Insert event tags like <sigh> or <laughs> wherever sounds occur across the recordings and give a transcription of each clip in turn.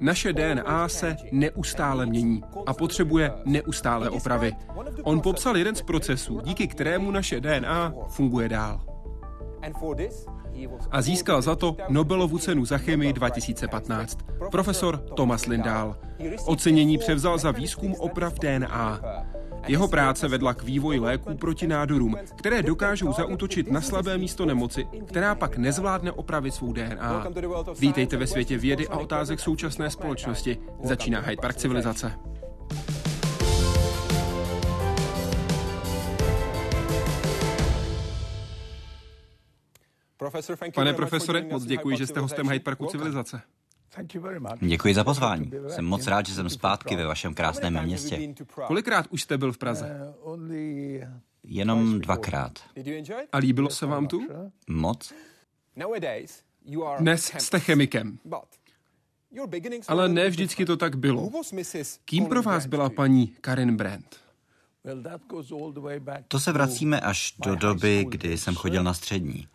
Naše DNA se neustále mění a potřebuje neustále opravy. On popsal jeden z procesů, díky kterému naše DNA funguje dál. A získal za to Nobelovu cenu za chemii 2015. Profesor Thomas Lindahl. Ocenění převzal za výzkum oprav DNA. Jeho práce vedla k vývoji léků proti nádorům, které dokážou zaútočit na slabé místo nemoci, která pak nezvládne opravit svou DNA. Vítejte ve světě vědy a otázek současné společnosti. Začíná Hyde Park civilizace. Pane profesore, moc děkuji, že jste hostem Hyde Parku civilizace. Děkuji za pozvání. Jsem moc rád, že jsem zpátky ve vašem krásném městě. Kolikrát už jste byl v Praze? Jenom dvakrát. A líbilo se vám tu? Moc? Dnes jste chemikem. Ale ne vždycky to tak bylo. Kým pro vás byla paní Karin Brandt? To se vracíme až do doby, kdy jsem chodil na střední.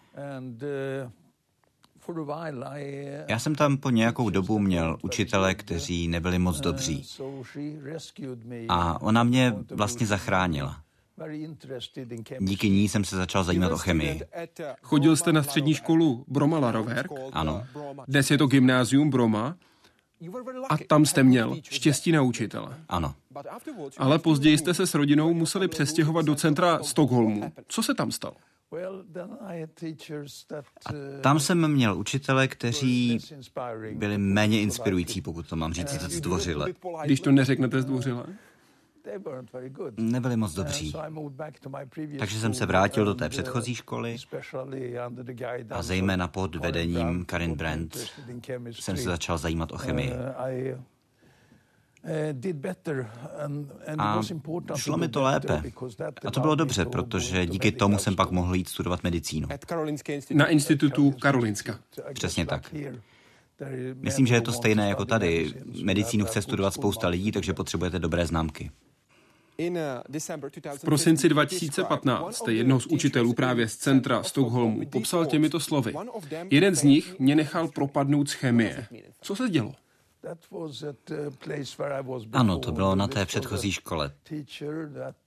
Já jsem tam po nějakou dobu měl učitele, kteří nebyli moc dobří. A ona mě vlastně zachránila. Díky ní jsem se začal zajímat o chemii. Chodil jste na střední školu Broma Laroverk? Ano. Dnes je to gymnázium Broma. A tam jste měl štěstí na učitele. Ano. Ale později jste se s rodinou museli přestěhovat do centra Stockholmu. Co se tam stalo? A tam jsem měl učitele, kteří byli méně inspirující, pokud to mám říct zdvořile. Když to neřeknete zdvořile? Nebyli moc dobří. Takže jsem se vrátil do té předchozí školy a zejména pod vedením Karin Brandt jsem se začal zajímat o chemii. A šlo mi to lépe. A to bylo dobře, protože díky tomu jsem pak mohl jít studovat medicínu. Na institutu Karolinska. Přesně tak. Myslím, že je to stejné jako tady. Medicínu chce studovat spousta lidí, takže potřebujete dobré známky. V prosinci 2015 jednoho z učitelů právě z centra Stockholmu popsal těmito slovy. Jeden z nich mě nechal propadnout z chemie. Co se dělo? Ano, to bylo na té předchozí škole.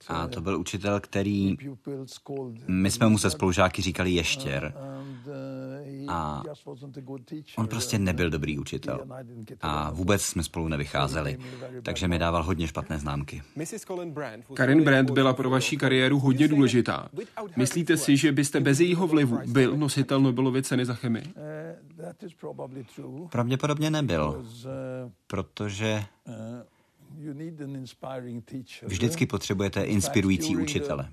A to byl učitel, který... My jsme mu se spolužáky říkali ještěr. A on prostě nebyl dobrý učitel. A vůbec jsme spolu nevycházeli. Takže mi dával hodně špatné známky. Karin Brandt byla pro vaši kariéru hodně důležitá. Myslíte si, že byste bez jejího vlivu byl nositel Nobelovy ceny za chemii? Pravděpodobně nebyl, protože vždycky potřebujete inspirující učitele.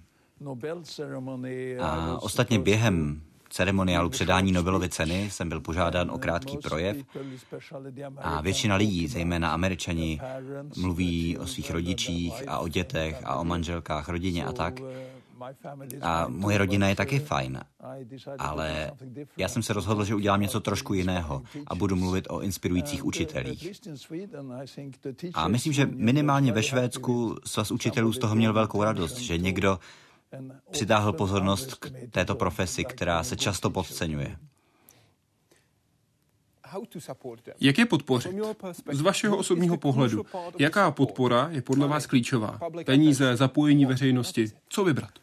A ostatně během ceremoniálu předání Nobelovy ceny jsem byl požádán o krátký projev a většina lidí, zejména američani, mluví o svých rodičích a o dětech a o manželkách, rodině a tak. A moje rodina je taky fajn, ale já jsem se rozhodl, že udělám něco trošku jiného a budu mluvit o inspirujících učitelích. A myslím, že minimálně ve Švédsku svaz učitelů z toho měl velkou radost, že někdo přitáhl pozornost k této profesi, která se často podceňuje. Jak je podpořit? Z vašeho osobního pohledu, jaká podpora je podle vás klíčová? Peníze, zapojení veřejnosti, co vybrat?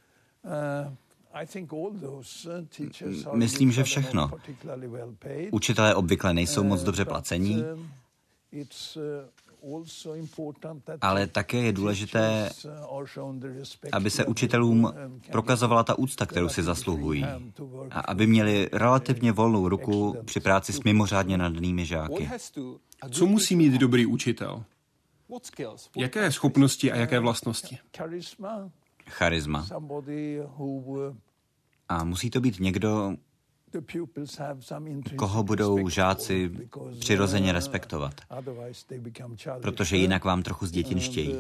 Myslím, že všechno. Učitelé obvykle nejsou moc dobře placení, ale také je důležité, aby se učitelům prokazovala ta úcta, kterou si zasluhují a aby měli relativně volnou ruku při práci s mimořádně nadanými žáky. Co musí mít dobrý učitel? Jaké schopnosti a jaké vlastnosti? Charisma. A musí to být někdo, koho budou žáci přirozeně respektovat, protože jinak vám trochu zdětinštějí.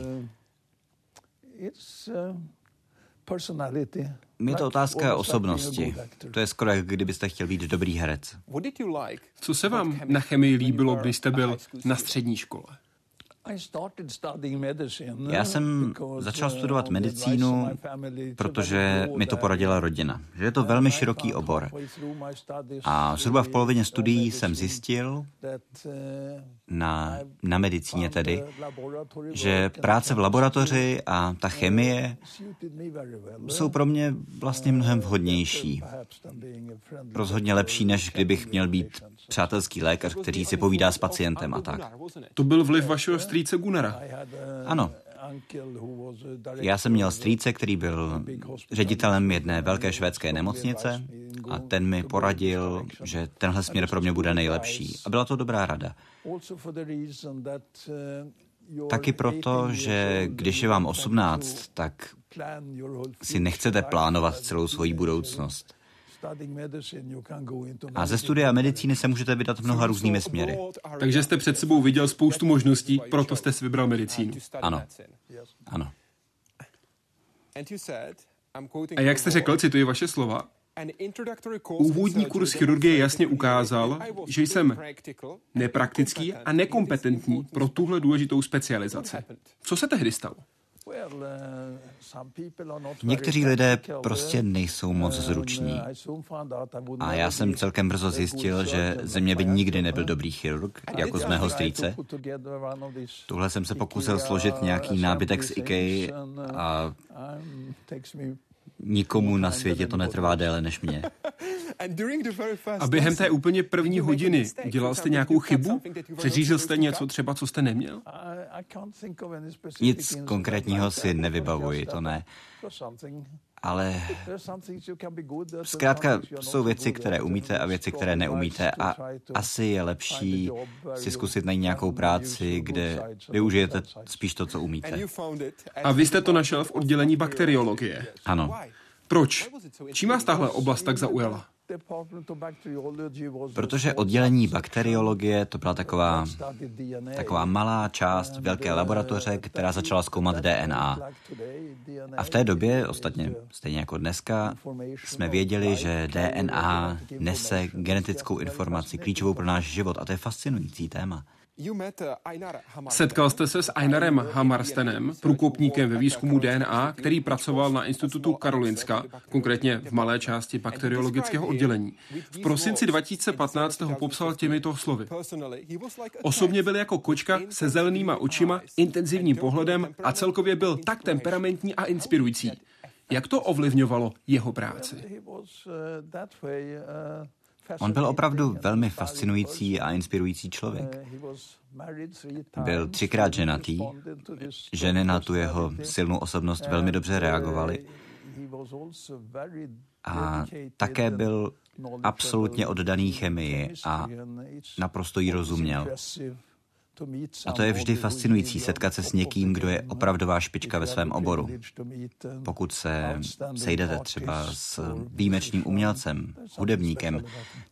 Je to otázka osobnosti. To je skoro, jak kdybyste chtěl být dobrý herec. Co se vám na chemii líbilo, když jste byl na střední škole? Já jsem začal studovat medicínu, protože mi to poradila rodina, že je to velmi široký obor. A zhruba v polovině studií jsem zjistil, na, na medicíně tedy, že práce v laboratoři a ta chemie jsou pro mě vlastně mnohem vhodnější. Rozhodně lepší, než kdybych měl být přátelský lékař, který si povídá s pacientem a tak. To byl vliv vašeho strýce Gunara. Ano. Já jsem měl strýce, který byl ředitelem jedné velké švédské nemocnice a ten mi poradil, že tenhle směr pro mě bude nejlepší. A byla to dobrá rada. Taky proto, že když je vám 18, tak si nechcete plánovat celou svoji budoucnost. A ze studia medicíny se můžete vydat mnoha různými směry. Takže jste před sebou viděl spoustu možností, proto jste si vybral medicínu. Ano. Ano. A jak jste řekl, cituji vaše slova, Úvodní kurz chirurgie jasně ukázal, že jsem nepraktický a nekompetentní pro tuhle důležitou specializaci. Co se tehdy stalo? Někteří lidé prostě nejsou moc zruční. A já jsem celkem brzo zjistil, že ze mě by nikdy nebyl dobrý chirurg, jako z mého strýce. Tuhle jsem se pokusil složit nějaký nábytek z IKEA a Nikomu na světě to netrvá déle než mě. <laughs> A během té úplně první hodiny dělal jste nějakou chybu? Přeřízil jste něco třeba, co jste neměl? Nic konkrétního si nevybavuji, to ne. Ale zkrátka jsou věci, které umíte a věci, které neumíte a asi je lepší si zkusit najít nějakou práci, kde využijete spíš to, co umíte. A vy jste to našel v oddělení bakteriologie? Ano. Proč? Čím vás tahle oblast tak zaujala? Protože oddělení bakteriologie to byla taková, taková malá část velké laboratoře, která začala zkoumat DNA. A v té době, ostatně stejně jako dneska, jsme věděli, že DNA nese genetickou informaci klíčovou pro náš život a to je fascinující téma. Uh, Setkal jste se s Einarem Hamarstenem, průkopníkem ve výzkumu DNA, který pracoval na institutu Karolinska, konkrétně v malé části bakteriologického oddělení. V prosinci 2015 ho popsal těmito slovy. Osobně byl jako kočka se zelenýma očima, intenzivním pohledem a celkově byl tak temperamentní a inspirující. Jak to ovlivňovalo jeho práci? On byl opravdu velmi fascinující a inspirující člověk. Byl třikrát ženatý, ženy na tu jeho silnou osobnost velmi dobře reagovaly a také byl absolutně oddaný chemii a naprosto jí rozuměl. A to je vždy fascinující setkat se s někým, kdo je opravdová špička ve svém oboru. Pokud se sejdete třeba s výjimečným umělcem, hudebníkem,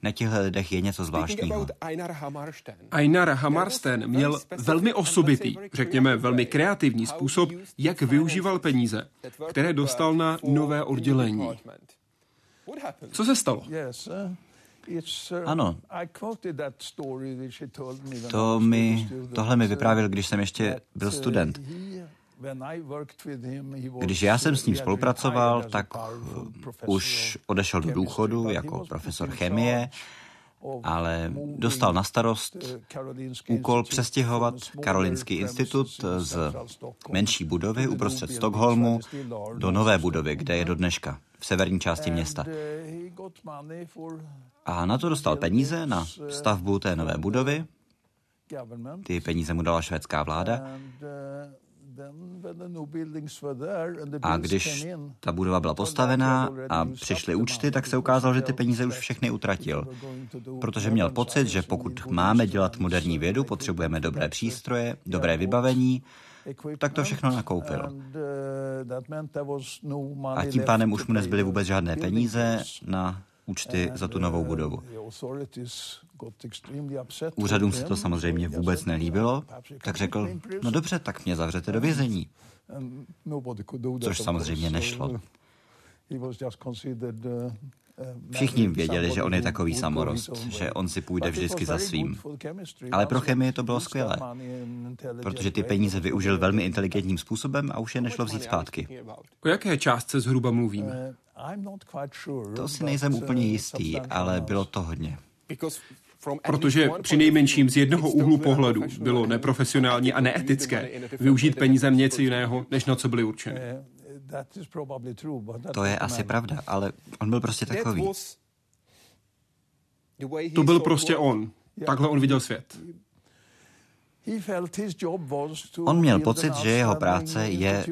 na těchto lidech je něco zvláštního. Einar Hamarsten měl velmi osobitý, řekněme velmi kreativní způsob, jak využíval peníze, které dostal na nové oddělení. Co se stalo? Ano. To mi, tohle mi vyprávěl, když jsem ještě byl student. Když já jsem s ním spolupracoval, tak už odešel do důchodu jako profesor chemie, ale dostal na starost úkol přestěhovat Karolinský institut z menší budovy uprostřed Stockholmu do nové budovy, kde je do dneška, v severní části města. A na to dostal peníze na stavbu té nové budovy. Ty peníze mu dala švédská vláda. A když ta budova byla postavená a přišly účty, tak se ukázalo, že ty peníze už všechny utratil. Protože měl pocit, že pokud máme dělat moderní vědu, potřebujeme dobré přístroje, dobré vybavení, tak to všechno nakoupil. A tím pádem už mu nezbyly vůbec žádné peníze na účty za tu novou budovu. Úřadům se to samozřejmě vůbec nelíbilo, tak řekl, no dobře, tak mě zavřete do vězení. Což samozřejmě nešlo. Všichni věděli, že on je takový samorost, že on si půjde vždycky za svým. Ale pro chemii to bylo skvělé, protože ty peníze využil velmi inteligentním způsobem a už je nešlo vzít zpátky. O jaké částce zhruba mluvíme? To si nejsem úplně jistý, ale bylo to hodně. Protože při nejmenším z jednoho úhlu pohledu bylo neprofesionální a neetické využít peníze na něco jiného, než na co byly určeny. To je asi pravda, ale on byl prostě takový. To byl prostě on. Takhle on viděl svět. On měl pocit, že jeho práce je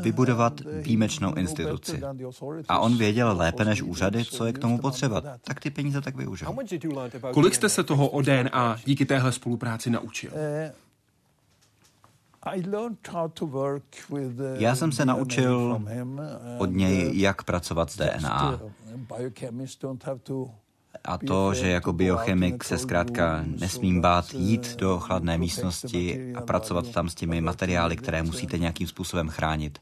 vybudovat výjimečnou instituci. A on věděl lépe než úřady, co je k tomu potřeba. Tak ty peníze tak využil. Kolik jste se toho o DNA díky téhle spolupráci naučil? Já jsem se naučil od něj, jak pracovat s DNA. A to, že jako biochemik se zkrátka nesmím bát jít do chladné místnosti a pracovat tam s těmi materiály, které musíte nějakým způsobem chránit.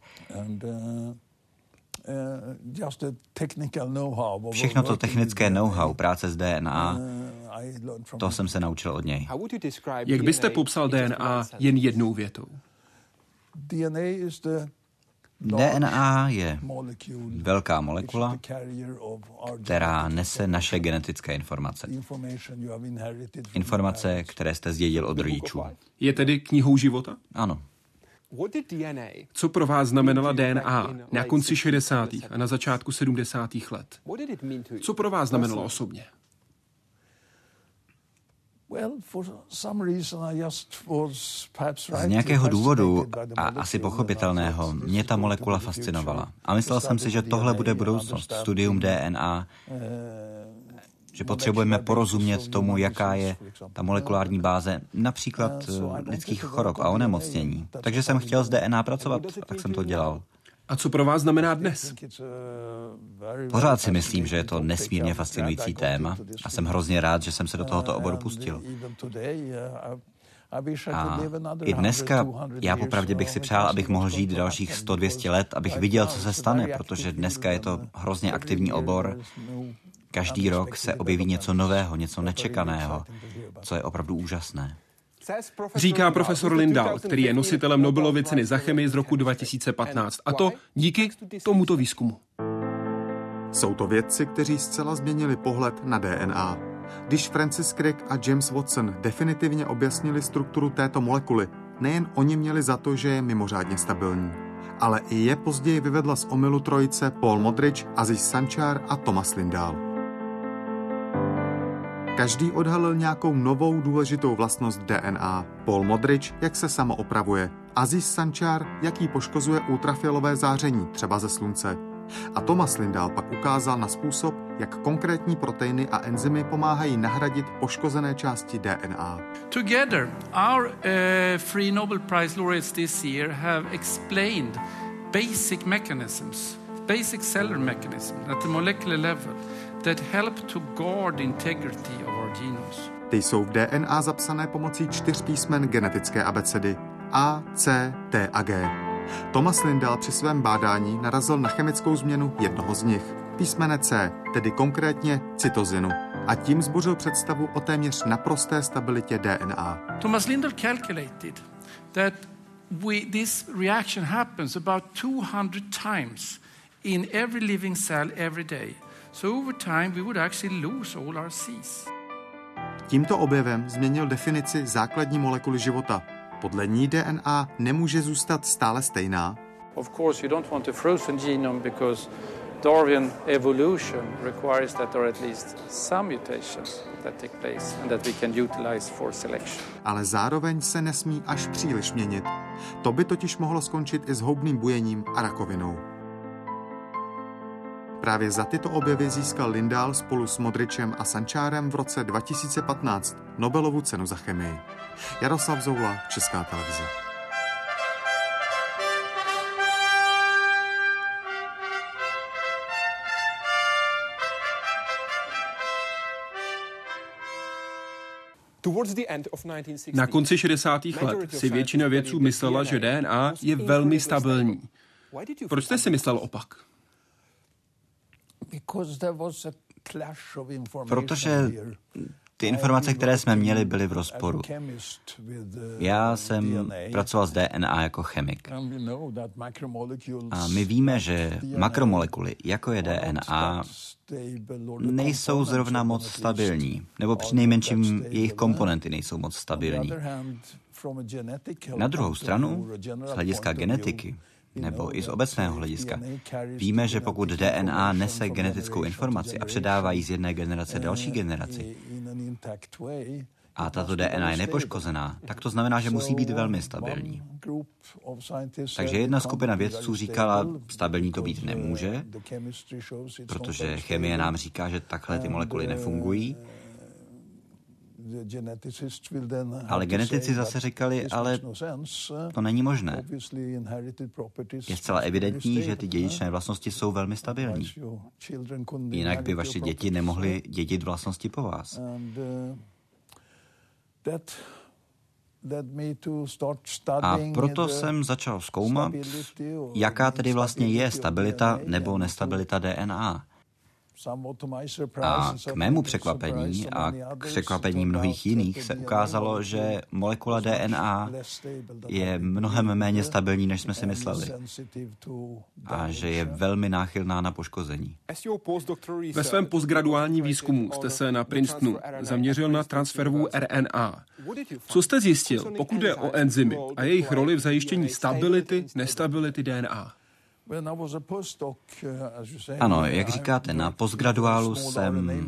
Všechno to technické know-how práce s DNA, to jsem se naučil od něj. Jak byste popsal DNA jen jednou větou? DNA je velká molekula, která nese naše genetické informace. Informace, které jste zdědil od rodičů. Je tedy knihou života? Ano. Co pro vás znamenala DNA na konci 60. a na začátku 70. let? Co pro vás znamenalo osobně? Z nějakého důvodu, a asi pochopitelného, mě ta molekula fascinovala. A myslel jsem si, že tohle bude budoucnost, studium DNA, že potřebujeme porozumět tomu, jaká je ta molekulární báze například lidských chorob a onemocnění. Takže jsem chtěl z DNA pracovat, tak jsem to dělal. A co pro vás znamená dnes? Pořád si myslím, že je to nesmírně fascinující téma a jsem hrozně rád, že jsem se do tohoto oboru pustil. A i dneska já popravdě bych si přál, abych mohl žít dalších 100-200 let, abych viděl, co se stane, protože dneska je to hrozně aktivní obor. Každý rok se objeví něco nového, něco nečekaného, co je opravdu úžasné. Říká profesor Lindahl, který je nositelem Nobelovy ceny za chemii z roku 2015. A to díky tomuto výzkumu. Jsou to vědci, kteří zcela změnili pohled na DNA. Když Francis Crick a James Watson definitivně objasnili strukturu této molekuly, nejen oni měli za to, že je mimořádně stabilní, ale i je později vyvedla z omylu trojice Paul Modrich, Aziz Sanchar a Thomas Lindahl. Každý odhalil nějakou novou důležitou vlastnost DNA. Paul Modrich, jak se samo opravuje. Aziz Sanchar, jaký poškozuje ultrafialové záření, třeba ze slunce. A Thomas Lindahl pak ukázal na způsob, jak konkrétní proteiny a enzymy pomáhají nahradit poškozené části DNA. Together, our uh, three Nobel Prize laureates this year have explained basic mechanisms, basic cellular mechanisms at the molecular level that help to guard integrity of our genomes. Ty jsou v DNA zapsané pomocí čtyř písmen genetické abecedy A, C, T a G. Thomas Lindahl při svém bádání narazil na chemickou změnu jednoho z nich, písmene C, tedy konkrétně cytozinu, a tím zbořil představu o téměř naprosté stabilitě DNA. Thomas Lindahl calculated that we, this reaction happens about 200 times in every living cell every day. So over time we would actually lose all our Cs. Tímto objevem změnil definici základní molekuly života. Podle ní DNA nemůže zůstat stále stejná. Of course you don't want a frozen genome because Darwin evolution requires that there are at least some mutations that take place and that we can utilize for selection. Ale zároveň se nesmí až příliš měnit. To by totiž mohlo skončit i s houbným bujením a rakovinou. Právě za tyto objevy získal Lindahl spolu s Modričem a Sančárem v roce 2015 Nobelovu cenu za chemii. Jaroslav Zoula, Česká televize. Na konci 60. let si většina vědců myslela, že DNA je velmi stabilní. Proč jste si myslel opak? Protože ty informace, které jsme měli, byly v rozporu. Já jsem pracoval s DNA jako chemik. A my víme, že makromolekuly, jako je DNA, nejsou zrovna moc stabilní, nebo při nejmenším jejich komponenty nejsou moc stabilní. Na druhou stranu, z hlediska genetiky, nebo i z obecného hlediska. Víme, že pokud DNA nese genetickou informaci a předává ji z jedné generace další generaci, a tato DNA je nepoškozená, tak to znamená, že musí být velmi stabilní. Takže jedna skupina vědců říkala, stabilní to být nemůže, protože chemie nám říká, že takhle ty molekuly nefungují. Ale genetici zase říkali, ale to není možné. Je zcela evidentní, že ty dědičné vlastnosti jsou velmi stabilní. Jinak by vaše děti nemohly dědit vlastnosti po vás. A proto jsem začal zkoumat, jaká tedy vlastně je stabilita nebo nestabilita DNA. A k mému překvapení a k překvapení mnohých jiných se ukázalo, že molekula DNA je mnohem méně stabilní, než jsme si mysleli. A že je velmi náchylná na poškození. Ve svém postgraduálním výzkumu jste se na Princetonu zaměřil na transferovou RNA. Co jste zjistil, pokud jde o enzymy a jejich roli v zajištění stability, nestability DNA? Uh, ano, jak říkáte, na postgraduálu jsem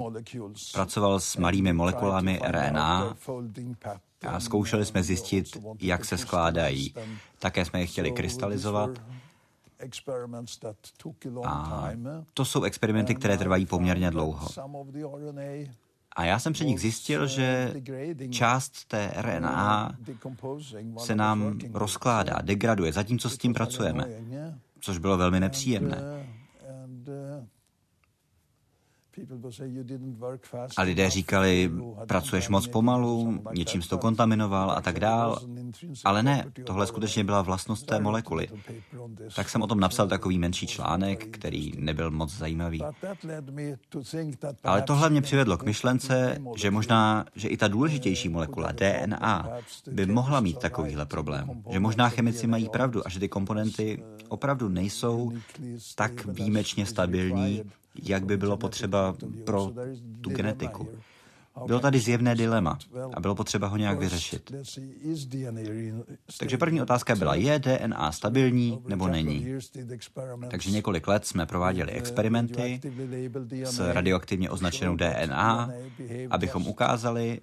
pracoval s malými molekulami RNA a zkoušeli jsme zjistit, jak se skládají. Také jsme je chtěli krystalizovat. A to jsou experimenty, které trvají poměrně dlouho. A já jsem při nich zjistil, že část té RNA se nám rozkládá, degraduje, zatímco s tím pracujeme což bylo velmi nepříjemné. A lidé říkali, pracuješ moc pomalu, něčím jsi to kontaminoval a tak dál. Ale ne, tohle skutečně byla vlastnost té molekuly. Tak jsem o tom napsal takový menší článek, který nebyl moc zajímavý. Ale tohle mě přivedlo k myšlence, že možná, že i ta důležitější molekula DNA by mohla mít takovýhle problém. Že možná chemici mají pravdu a že ty komponenty opravdu nejsou tak výjimečně stabilní, jak by bylo potřeba pro tu genetiku. Bylo tady zjevné dilema a bylo potřeba ho nějak vyřešit. Takže první otázka byla, je DNA stabilní nebo není? Takže několik let jsme prováděli experimenty s radioaktivně označenou DNA, abychom ukázali,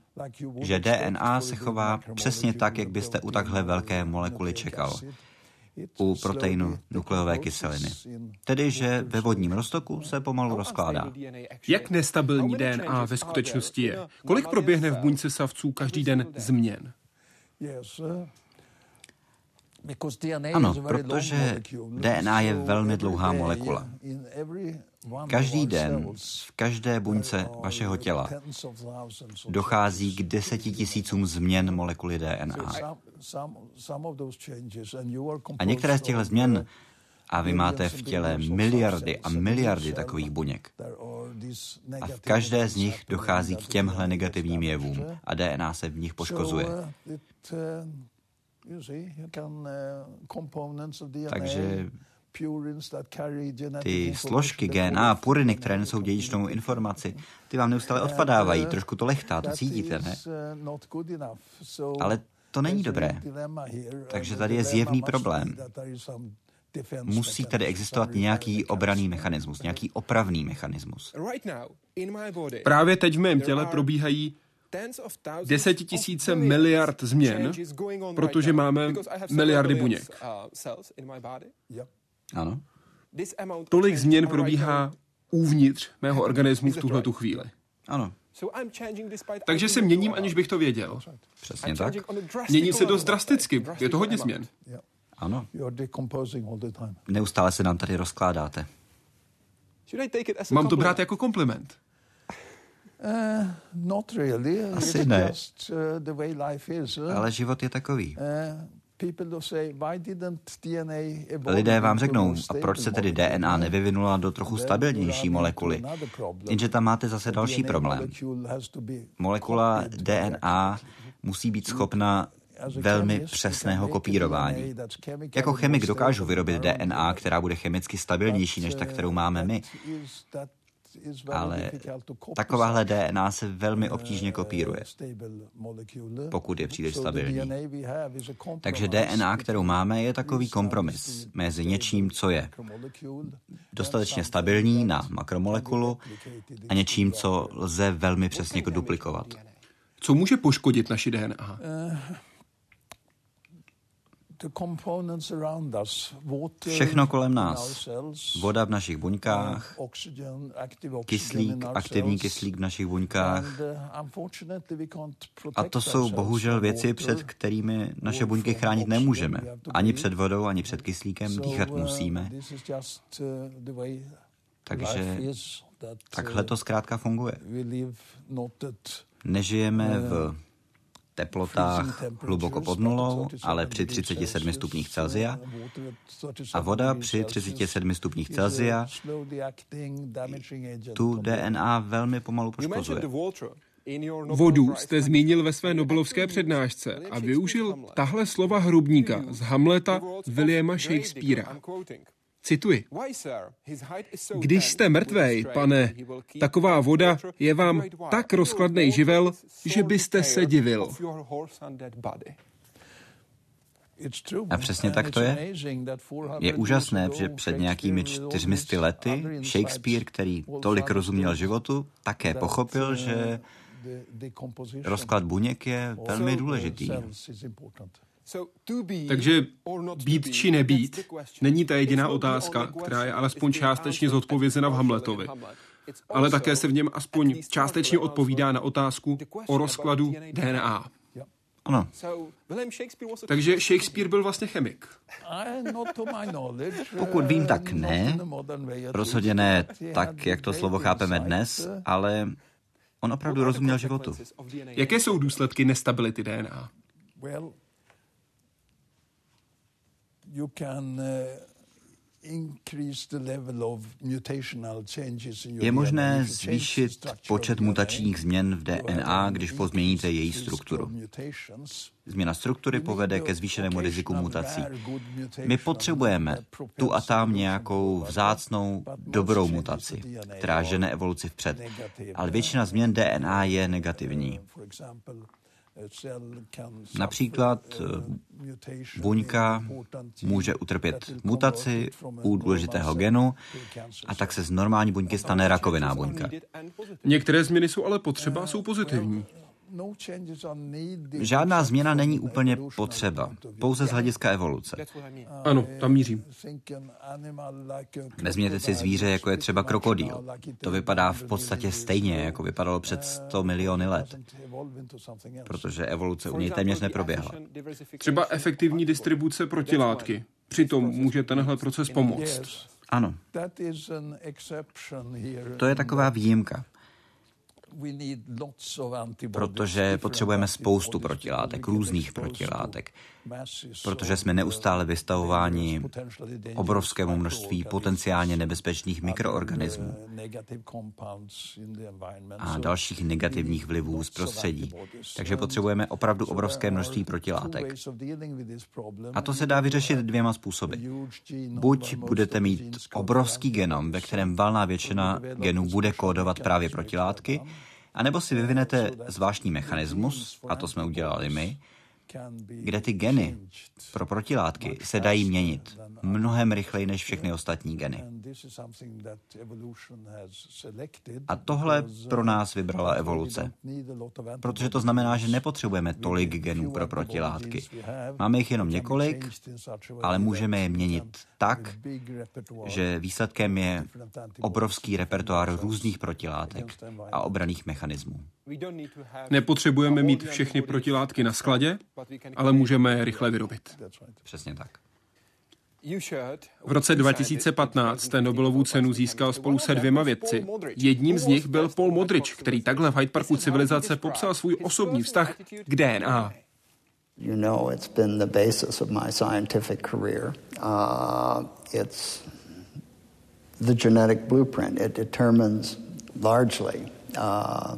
že DNA se chová přesně tak, jak byste u takhle velké molekuly čekal u proteinu nukleové kyseliny. Tedy, že ve vodním roztoku se pomalu rozkládá. Jak nestabilní DNA ve skutečnosti je? Kolik proběhne v buňce savců každý den změn? Ano, protože DNA je velmi dlouhá molekula. Každý den v každé buňce vašeho těla dochází k deseti tisícům změn molekuly DNA. A některé z těchto změn a vy máte v těle miliardy a miliardy takových buněk. A v každé z nich dochází k těmhle negativním jevům a DNA se v nich poškozuje. Takže ty složky DNA, puriny, které nesou dědičnou informaci, ty vám neustále odpadávají. Trošku to lechtá, to cítíte, ne? Ale to není dobré. Takže tady je zjevný problém. Musí tady existovat nějaký obraný mechanismus, nějaký opravný mechanismus. Právě teď v mém těle probíhají desetitisíce miliard změn, protože máme miliardy buněk. Ano. Tolik změn probíhá uvnitř mého <laughs> organismu v tuhle tu chvíli. Ano. Takže se měním, aniž bych to věděl. Přesně tak. Mění se dost drasticky. Je to hodně změn. Ano. Neustále se nám tady rozkládáte. Mám to brát jako kompliment. <laughs> Asi ne. Ale život je takový. Lidé vám řeknou, a proč se tedy DNA nevyvinula do trochu stabilnější molekuly? Jenže tam máte zase další problém. Molekula DNA musí být schopna velmi přesného kopírování. Jako chemik dokážu vyrobit DNA, která bude chemicky stabilnější než ta, kterou máme my. Ale takováhle DNA se velmi obtížně kopíruje, pokud je příliš stabilní. Takže DNA, kterou máme, je takový kompromis mezi něčím, co je dostatečně stabilní na makromolekulu a něčím, co lze velmi přesně duplikovat. Co může poškodit naši DNA? Všechno kolem nás. Voda v našich buňkách, kyslík, aktivní kyslík v našich buňkách. A to jsou bohužel věci, před kterými naše buňky chránit nemůžeme. Ani před vodou, ani před kyslíkem dýchat musíme. Takže takhle to zkrátka funguje. Nežijeme v teplotách hluboko pod nulou, ale při 37 stupních Celsia. A voda při 37 stupních Celsia tu DNA velmi pomalu poškozuje. Vodu jste zmínil ve své Nobelovské přednášce a využil tahle slova hrubníka z Hamleta Williama Shakespearea. Cituji. Když jste mrtvej, pane, taková voda je vám tak rozkladný živel, že byste se divil. A přesně tak to je. Je úžasné, že před nějakými čtyřmisty lety Shakespeare, který tolik rozuměl životu, také pochopil, že rozklad buněk je velmi důležitý. Takže být či nebýt není ta jediná otázka, která je alespoň částečně zodpovězena v Hamletovi. Ale také se v něm aspoň částečně odpovídá na otázku o rozkladu DNA. Ano. Takže Shakespeare byl vlastně chemik. <laughs> Pokud vím, tak ne. Rozhodně ne tak, jak to slovo chápeme dnes, ale on opravdu rozuměl životu. Jaké jsou důsledky nestability DNA? You can uh, je možné zvýšit počet mutačních změn v DNA, když pozměníte její strukturu. Změna struktury povede ke zvýšenému riziku mutací. My potřebujeme tu a tam nějakou vzácnou dobrou mutaci, která žene evoluci vpřed. Ale většina změn DNA je negativní. Například eh, buňka může utrpět mutaci u důležitého genu a tak se z normální buňky stane rakoviná buňka. Některé změny jsou ale potřeba a jsou pozitivní. Žádná změna není úplně potřeba, pouze z hlediska evoluce. Ano, tam mířím. Vezměte si zvíře, jako je třeba krokodýl. To vypadá v podstatě stejně, jako vypadalo před 100 miliony let, protože evoluce u něj téměř neproběhla. Třeba efektivní distribuce protilátky. Přitom může tenhle proces pomoct. Ano. To je taková výjimka protože potřebujeme spoustu protilátek, různých protilátek, protože jsme neustále vystavováni obrovskému množství potenciálně nebezpečných mikroorganismů a dalších negativních vlivů z prostředí. Takže potřebujeme opravdu obrovské množství protilátek. A to se dá vyřešit dvěma způsoby. Buď budete mít obrovský genom, ve kterém valná většina genů bude kódovat právě protilátky, a nebo si vyvinete zvláštní mechanismus, a to jsme udělali my, kde ty geny pro protilátky se dají měnit mnohem rychleji než všechny ostatní geny. A tohle pro nás vybrala evoluce. Protože to znamená, že nepotřebujeme tolik genů pro protilátky. Máme jich jenom několik, ale můžeme je měnit tak, že výsledkem je obrovský repertoár různých protilátek a obraných mechanismů. Nepotřebujeme mít všechny protilátky na skladě, ale můžeme je rychle vyrobit. Přesně tak. V roce 2015 jste Nobelovu cenu získal spolu se dvěma vědci. Jedním z nich byl Paul Modrich, který takhle v Hyde Parku civilizace popsal svůj osobní vztah k DNA. You know, it's been the basis of my scientific career. Uh, it's the genetic blueprint. It determines largely uh,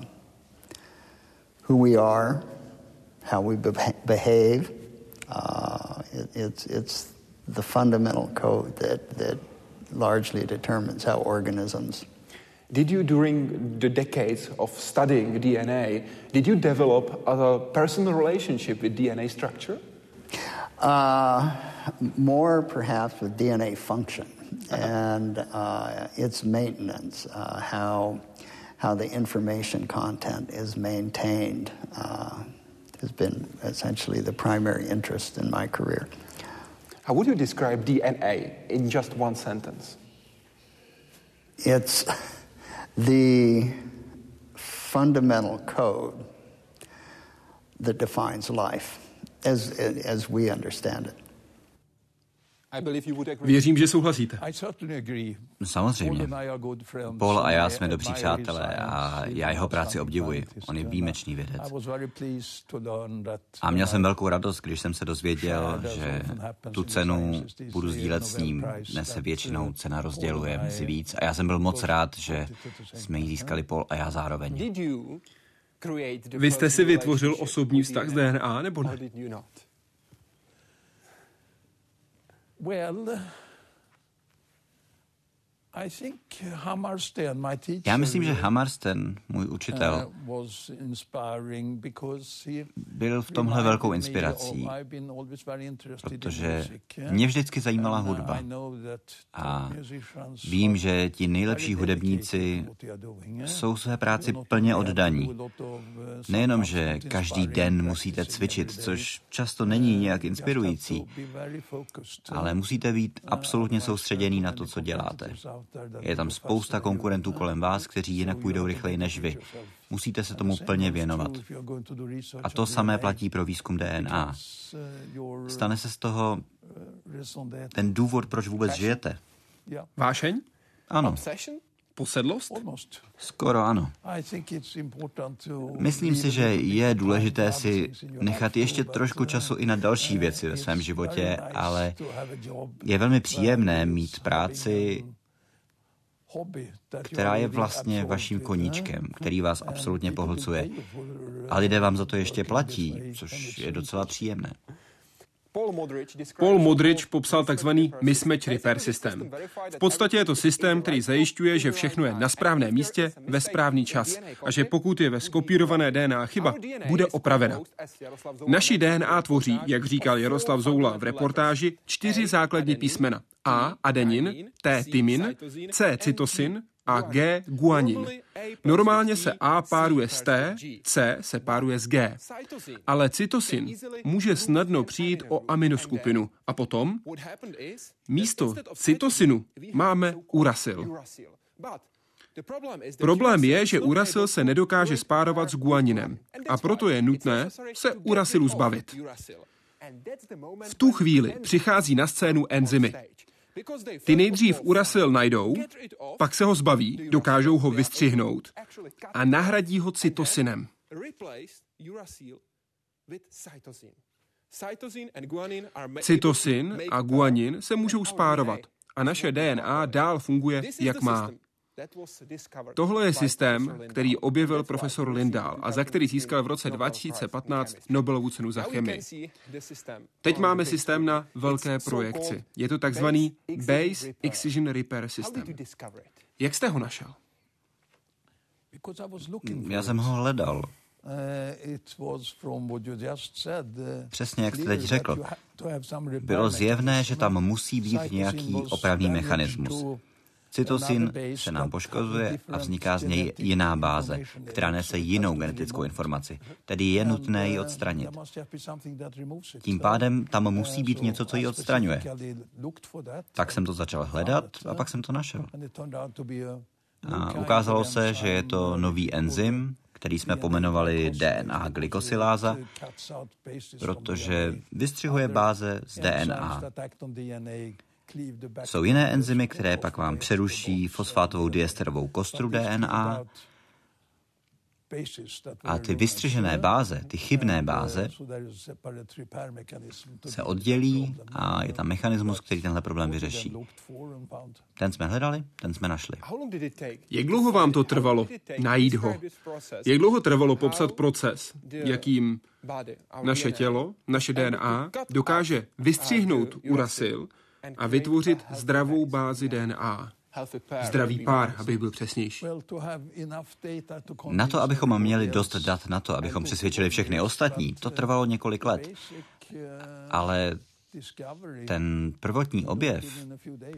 who we are, how we be- behave. Uh, it, it's, it's the fundamental code that, that largely determines how organisms did you, during the decades of studying DNA, did you develop a personal relationship with DNA structure? Uh, more perhaps with DNA function and uh, its maintenance, uh, how, how the information content is maintained uh, has been essentially the primary interest in my career. How would you describe DNA in just one sentence? It's the fundamental code that defines life as, as we understand it. Věřím, že souhlasíte. Samozřejmě. Paul a já jsme dobří přátelé a já jeho práci obdivuji. On je výjimečný vědec. A měl jsem velkou radost, když jsem se dozvěděl, že tu cenu budu sdílet s ním. Dnes se většinou cena rozděluje mezi víc. A já jsem byl moc rád, že jsme ji získali Paul a já zároveň. Vy jste si vytvořil osobní vztah s DNA, nebo ne? Well, Já myslím, že Hammarsten, můj učitel, uh, byl v tomhle velkou inspirací, protože mě vždycky zajímala hudba. A vím, že ti nejlepší hudebníci jsou své práci plně oddaní. uh, Nejenom, že každý den musíte cvičit, což často není nějak inspirující, ale musíte být absolutně soustředěný na to, co děláte. Je tam spousta konkurentů kolem vás, kteří jinak půjdou rychleji než vy. Musíte se tomu plně věnovat. A to samé platí pro výzkum DNA. Stane se z toho ten důvod, proč vůbec žijete. Vášeň? Ano. Posedlost? Skoro ano. Myslím si, že je důležité si nechat ještě trošku času i na další věci ve svém životě, ale je velmi příjemné mít práci, která je vlastně vaším koníčkem, který vás absolutně pohlcuje. A lidé vám za to ještě platí, což je docela příjemné. Paul Modrich popsal takzvaný mismatch repair systém. V podstatě je to systém, který zajišťuje, že všechno je na správném místě ve správný čas a že pokud je ve skopírované DNA chyba, bude opravena. Naší DNA tvoří, jak říkal Jaroslav Zoula v reportáži, čtyři základní písmena. A adenin, T tymin, C cytosin a G guanin. Normálně se A páruje s T, C se páruje s G. Ale cytosin může snadno přijít o aminoskupinu a potom místo cytosinu máme urasil. Problém je, že urasil se nedokáže spárovat s guaninem a proto je nutné se urasilu zbavit. V tu chvíli přichází na scénu enzymy. Ty nejdřív urasil najdou, pak se ho zbaví, dokážou ho vystřihnout a nahradí ho cytosinem. Cytosin a guanin se můžou spárovat a naše DNA dál funguje, jak má. Tohle je systém, který objevil profesor Lindahl a za který získal v roce 2015 Nobelovu cenu za chemii. Teď máme systém na velké projekci. Je to takzvaný Base Excision Repair System. Jak jste ho našel? Já jsem ho hledal. Přesně jak jste teď řekl. Bylo zjevné, že tam musí být nějaký opravný mechanismus. Cytosin se nám poškozuje a vzniká z něj jiná báze, která nese jinou genetickou informaci, tedy je nutné ji odstranit. Tím pádem tam musí být něco, co ji odstraňuje. Tak jsem to začal hledat a pak jsem to našel. A ukázalo se, že je to nový enzym, který jsme pomenovali DNA glykosyláza, protože vystřihuje báze z DNA. Jsou jiné enzymy, které pak vám přeruší fosfátovou diesterovou kostru DNA. A ty vystřižené báze, ty chybné báze, se oddělí a je tam mechanismus, který tenhle problém vyřeší. Ten jsme hledali, ten jsme našli. Jak dlouho vám to trvalo najít ho? Jak dlouho trvalo popsat proces, jakým naše tělo, naše DNA dokáže vystřihnout urasil a vytvořit zdravou bázi DNA? Zdravý pár, abych byl přesnější. Na to, abychom měli dost dat na to, abychom přesvědčili všechny ostatní, to trvalo několik let. Ale ten prvotní objev,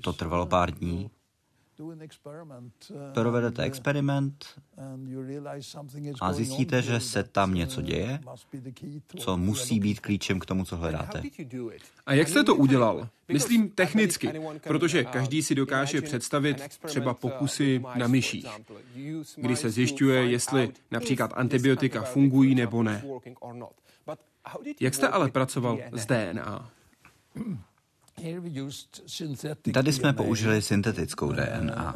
to trvalo pár dní. Provedete experiment a zjistíte, že se tam něco děje, co musí být klíčem k tomu, co hledáte. A jak jste to udělal? Myslím technicky, protože každý si dokáže představit třeba pokusy na myších, kdy se zjišťuje, jestli například antibiotika fungují nebo ne. Jak jste ale pracoval s DNA? Tady jsme použili syntetickou DNA,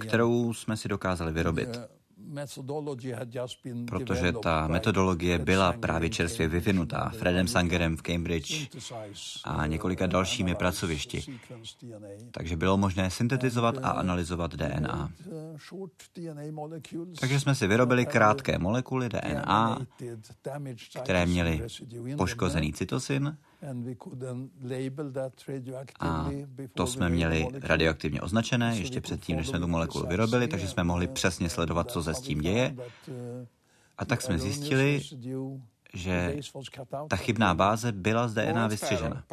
kterou jsme si dokázali vyrobit protože ta metodologie byla právě čerstvě vyvinutá Fredem Sangerem v Cambridge a několika dalšími pracovišti. Takže bylo možné syntetizovat a analyzovat DNA. Takže jsme si vyrobili krátké molekuly DNA, které měly poškozený cytosin a to jsme měli radioaktivně označené ještě předtím, než jsme tu molekulu vyrobili, takže jsme mohli přesně sledovat, co se s tím děje. A tak jsme zjistili, že ta chybná báze byla z DNA vystřižena.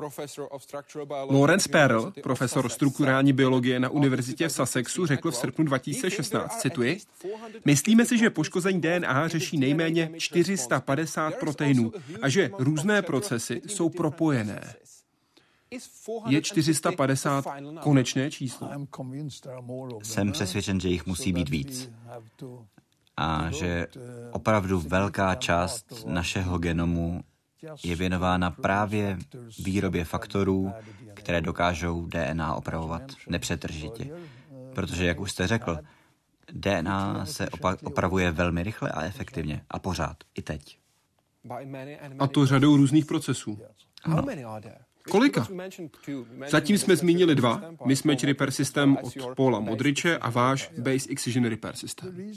Lawrence Perl, profesor strukturální biologie na univerzitě v Sussexu, řekl v srpnu 2016, cituji, Myslíme si, že poškození DNA řeší nejméně 450 proteinů a že různé procesy jsou propojené. Je 450 konečné číslo? Jsem přesvědčen, že jich musí být víc a že opravdu velká část našeho genomu je věnována právě výrobě faktorů, které dokážou DNA opravovat nepřetržitě. Protože, jak už jste řekl, DNA se opravuje velmi rychle a efektivně a pořád, i teď. A to řadou různých procesů. Ano. Kolika? Zatím jsme zmínili dva, Mismatch Repair System od Paula Modriče a váš Base Excision Repair System.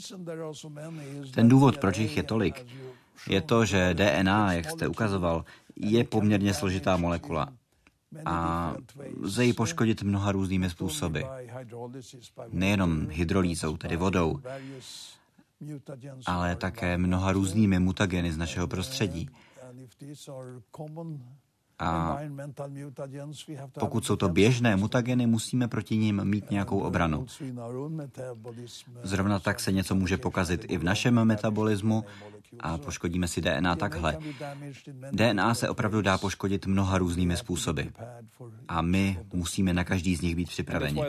Ten důvod, proč jich je tolik, je to, že DNA, jak jste ukazoval, je poměrně složitá molekula a lze ji poškodit mnoha různými způsoby. Nejenom hydrolízou, tedy vodou, ale také mnoha různými mutageny z našeho prostředí. A pokud jsou to běžné mutageny, musíme proti ním mít nějakou obranu. Zrovna tak se něco může pokazit i v našem metabolismu a poškodíme si DNA takhle. DNA se opravdu dá poškodit mnoha různými způsoby. A my musíme na každý z nich být připraveni.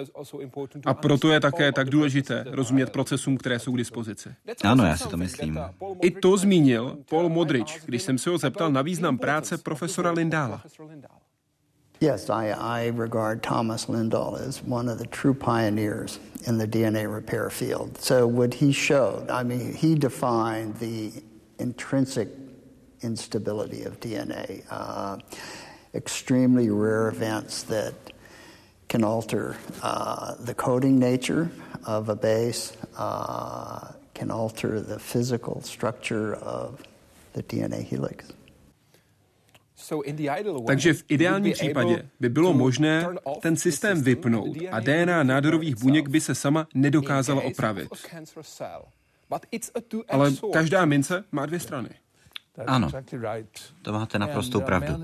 A proto je také tak důležité rozumět procesům, které jsou k dispozici. Ano, já si to myslím. I to zmínil Paul Modrič, když jsem se ho zeptal na význam práce profesora Lindála. Yes, I, I regard Thomas Lindahl as one of the true pioneers in the DNA repair field. So, what he showed, I mean, he defined the intrinsic instability of DNA, uh, extremely rare events that can alter uh, the coding nature of a base, uh, can alter the physical structure of the DNA helix. Takže v ideálním případě by bylo možné ten systém vypnout a DNA nádorových buněk by se sama nedokázala opravit. Ale každá mince má dvě strany. Ano, to máte naprostou pravdu.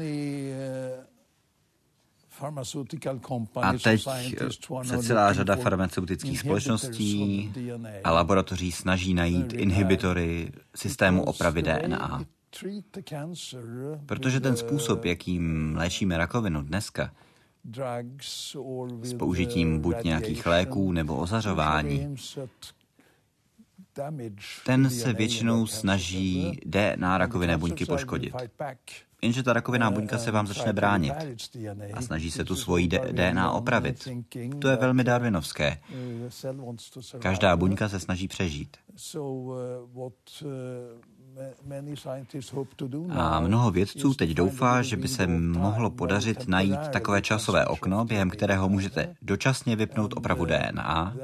A teď se celá řada farmaceutických společností a laboratoří snaží najít inhibitory systému opravy DNA. Protože ten způsob, jakým léčíme rakovinu dneska, s použitím buď nějakých léků nebo ozařování, ten se většinou snaží DNA rakovinné buňky poškodit. Jenže ta rakovinná buňka se vám začne bránit a snaží se tu svoji DNA opravit. To je velmi darwinovské. Každá buňka se snaží přežít. A mnoho vědců teď doufá, že by se mohlo podařit najít takové časové okno, během kterého můžete dočasně vypnout opravu DNA,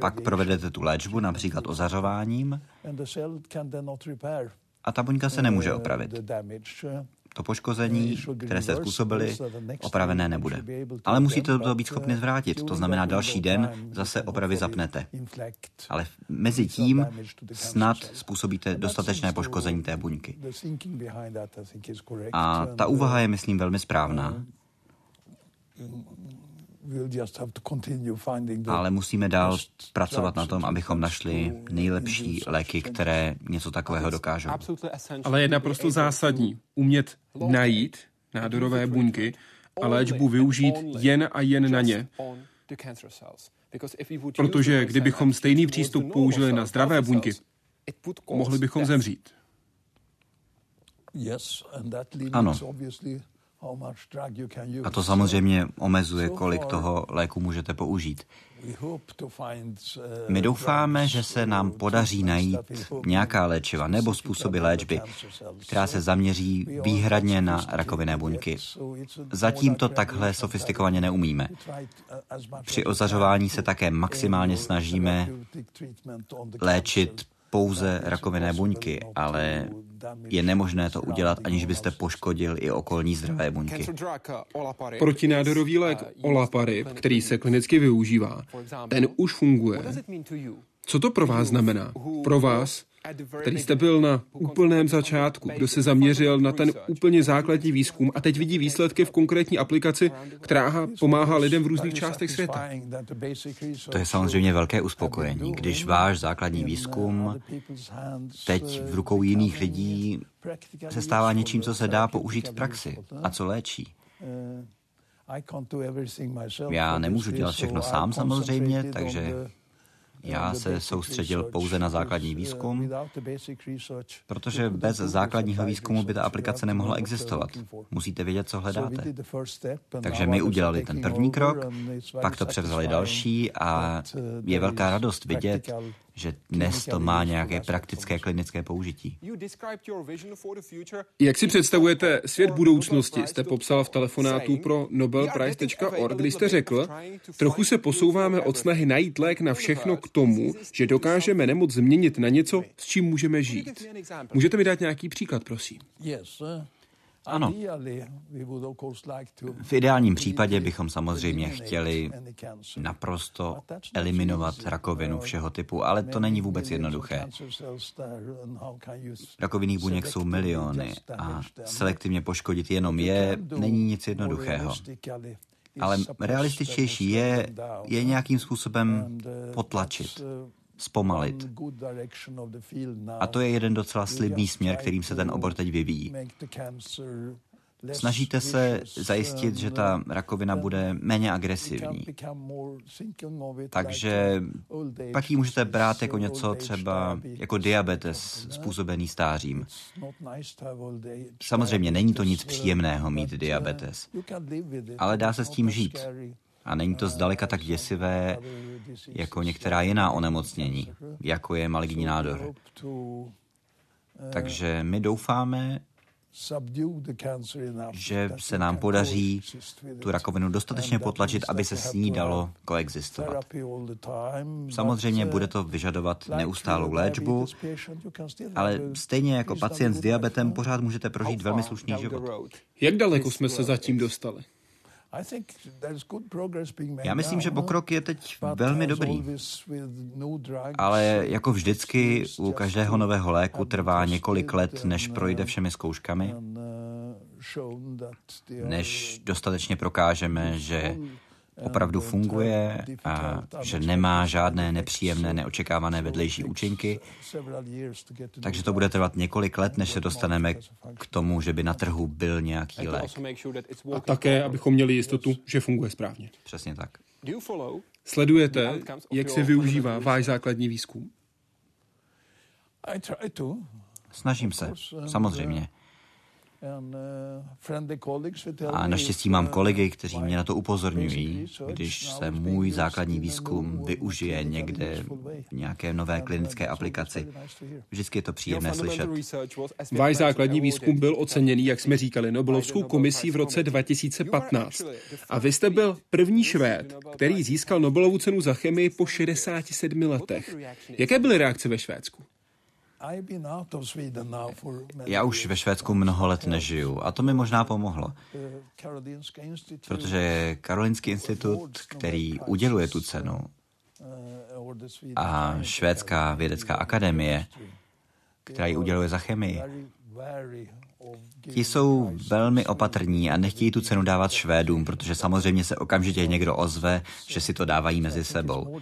pak provedete tu léčbu například ozařováním. A ta buňka se nemůže opravit. To poškození, které jste způsobili, opravené nebude. Ale musíte to být schopni zvrátit. To znamená, další den zase opravy zapnete. Ale mezi tím snad způsobíte dostatečné poškození té buňky. A ta úvaha je, myslím, velmi správná. Ale musíme dál pracovat na tom, abychom našli nejlepší léky, které něco takového dokážou. Ale je naprosto zásadní umět najít nádorové buňky a léčbu využít jen a jen na ně. Protože kdybychom stejný přístup použili na zdravé buňky, mohli bychom zemřít. Ano. A to samozřejmě omezuje, kolik toho léku můžete použít. My doufáme, že se nám podaří najít nějaká léčiva nebo způsoby léčby, která se zaměří výhradně na rakovinné buňky. Zatím to takhle sofistikovaně neumíme. Při ozařování se také maximálně snažíme léčit pouze rakovinné buňky, ale je nemožné to udělat, aniž byste poškodil i okolní zdravé buňky. Protinádorový lék olaparib, který se klinicky využívá, ten už funguje. Co to pro vás znamená? Pro vás, který jste byl na úplném začátku, kdo se zaměřil na ten úplně základní výzkum a teď vidí výsledky v konkrétní aplikaci, která pomáhá lidem v různých částech světa. To je samozřejmě velké uspokojení, když váš základní výzkum teď v rukou jiných lidí se stává něčím, co se dá použít v praxi a co léčí. Já nemůžu dělat všechno sám samozřejmě, takže já se soustředil pouze na základní výzkum, protože bez základního výzkumu by ta aplikace nemohla existovat. Musíte vědět, co hledáte. Takže my udělali ten první krok, pak to převzali další a je velká radost vidět, že dnes to má nějaké praktické klinické použití. Jak si představujete svět budoucnosti, jste popsal v telefonátu pro nobelprize.org, kdy jste řekl, trochu se posouváme od snahy najít lék na všechno k tomu, že dokážeme nemoc změnit na něco, s čím můžeme žít. Můžete mi dát nějaký příklad, prosím? Ano. V ideálním případě bychom samozřejmě chtěli naprosto eliminovat rakovinu všeho typu, ale to není vůbec jednoduché. Rakovinných buněk jsou miliony a selektivně poškodit jenom je není nic jednoduchého. Ale realističtější je, je nějakým způsobem potlačit zpomalit. A to je jeden docela slibný směr, kterým se ten obor teď vyvíjí. Snažíte se zajistit, že ta rakovina bude méně agresivní. Takže pak ji můžete brát jako něco třeba jako diabetes způsobený stářím. Samozřejmě není to nic příjemného mít diabetes, ale dá se s tím žít. A není to zdaleka tak děsivé jako některá jiná onemocnění, jako je maligní nádor. Takže my doufáme, že se nám podaří tu rakovinu dostatečně potlačit, aby se s ní dalo koexistovat. Samozřejmě bude to vyžadovat neustálou léčbu, ale stejně jako pacient s diabetem pořád můžete prožít velmi slušný život. Jak daleko jsme se zatím dostali? Já myslím, že pokrok je teď velmi dobrý. Ale jako vždycky u každého nového léku trvá několik let, než projde všemi zkouškami, než dostatečně prokážeme, že opravdu funguje a že nemá žádné nepříjemné, neočekávané vedlejší účinky. Takže to bude trvat několik let, než se dostaneme k tomu, že by na trhu byl nějaký lék. A také, abychom měli jistotu, že funguje správně. Přesně tak. Sledujete, jak se využívá váš základní výzkum? Snažím se, samozřejmě. A me naštěstí mám uh, kolegy, kteří mě na to upozorňují, když se můj základní a výzkum využije někde v nějaké nové uh, klinické aplikaci. Vždycky je to příjemné slyšet. Váš základní výzkum byl oceněný, jak jsme říkali, Nobelovskou komisí v roce 2015. A vy jste byl první Švéd, který získal Nobelovu cenu za chemii po 67 letech. Jaké byly reakce ve Švédsku? Já už ve Švédsku mnoho let nežiju a to mi možná pomohlo. Uh, protože Karolinský institut, který uděluje tu cenu, uh, a Švédská vědecká akademie, která ji uděluje za chemii, Ti jsou velmi opatrní a nechtějí tu cenu dávat Švédům, protože samozřejmě se okamžitě někdo ozve, že si to dávají mezi sebou.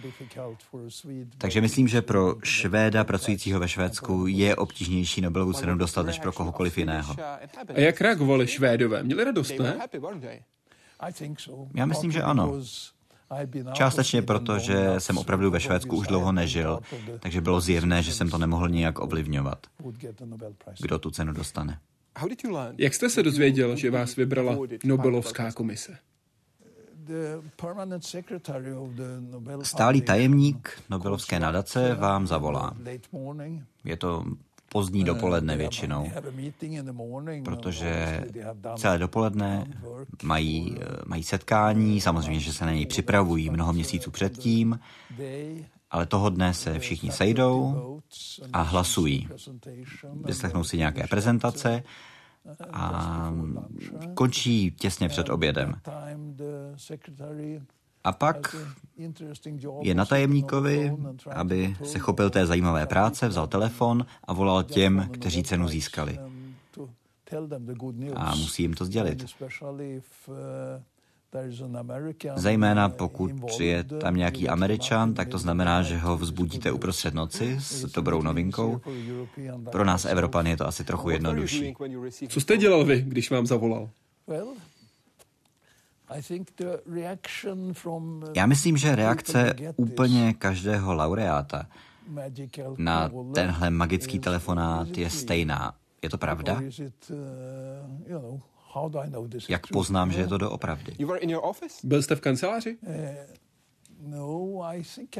Takže myslím, že pro Švéda pracujícího ve Švédsku je obtížnější Nobelovu cenu dostat než pro kohokoliv jiného. A jak reagovali Švédové? Měli radost, ne? Já myslím, že ano. Částečně proto, že jsem opravdu ve Švédsku už dlouho nežil, takže bylo zjevné, že jsem to nemohl nijak ovlivňovat, kdo tu cenu dostane. Jak jste se dozvěděl, že vás vybrala Nobelovská komise? The permanent secretary of the Nobel Stálý Foundation tajemník Nobelovské nadace vám zavolá. Je to pozdní dopoledne Uh, they většinou, morning, protože celé dopoledne mají, eh, mají setkání, samozřejmě, že se na něj připravují mnoho měsíců předtím, ale toho dne se všichni sejdou a hlasují. Vyslechnou si nějaké prezentace a končí těsně před obědem. A pak je na tajemníkovi, aby se chopil té zajímavé práce, vzal telefon a volal těm, kteří cenu získali. A musí jim to sdělit. Zejména pokud je tam nějaký Američan, tak to znamená, že ho vzbudíte uprostřed noci s dobrou novinkou. Pro nás Evropany je to asi trochu jednodušší. Co jste dělal vy, když vám zavolal? Já myslím, že reakce úplně každého laureáta na tenhle magický telefonát je stejná. Je to pravda? Jak poznám, že je to doopravdy? Byl jste v kanceláři?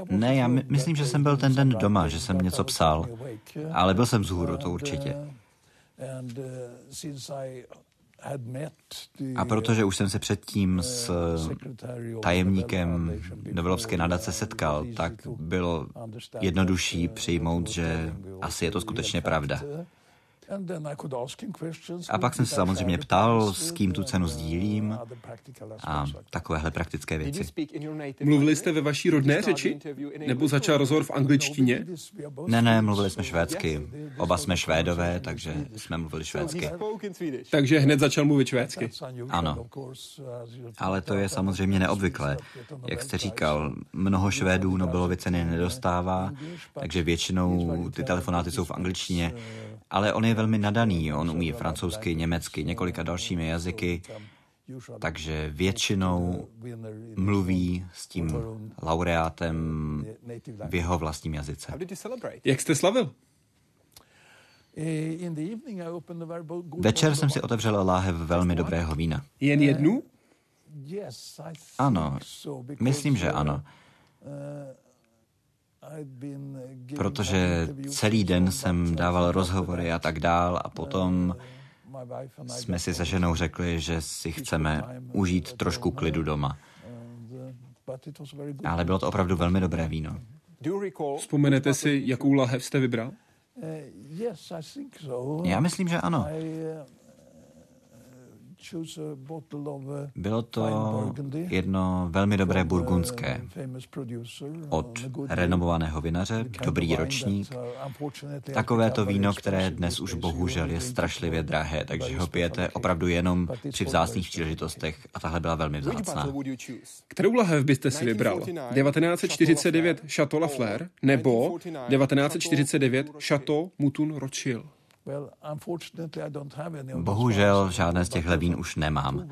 Ne, já my, myslím, že jsem byl ten den doma, že jsem něco psal, ale byl jsem vzhůru, to určitě. A protože už jsem se předtím s tajemníkem Nobelovské nadace setkal, tak bylo jednodušší přijmout, že asi je to skutečně pravda. A pak jsem se samozřejmě ptal, s kým tu cenu sdílím a takovéhle praktické věci. Mluvili jste ve vaší rodné řeči? Nebo začal rozhovor v angličtině? Ne, ne, mluvili jsme švédsky. Oba jsme švédové, takže jsme mluvili švédsky. Takže hned začal mluvit švédsky. Ano. Ale to je samozřejmě neobvyklé. Jak jste říkal, mnoho Švédů Nobelovy ceny nedostává, takže většinou ty telefonáty jsou v angličtině, ale on je velmi nadaný, on umí francouzsky, německy, několika dalšími jazyky, takže většinou mluví s tím laureátem v jeho vlastním jazyce. Jak jste slavil? Večer jsem si otevřel láhev velmi dobrého vína. Jen jednu? Ano, myslím, že ano. Protože celý den jsem dával rozhovory a tak dál a potom jsme si se ženou řekli, že si chceme užít trošku klidu doma. Ale bylo to opravdu velmi dobré víno. Vzpomenete si, jakou lahev jste vybral? Já myslím, že ano. Bylo to jedno velmi dobré burgundské od renomovaného vinaře, dobrý ročník. Takové to víno, které dnes už bohužel je strašlivě drahé, takže ho pijete opravdu jenom při vzácných příležitostech a tahle byla velmi vzácná. Kterou lahev byste si vybral? 1949 Chateau Lafleur nebo 1949 Chateau Mouton Rothschild? Bohužel žádné z těchhle vín už nemám.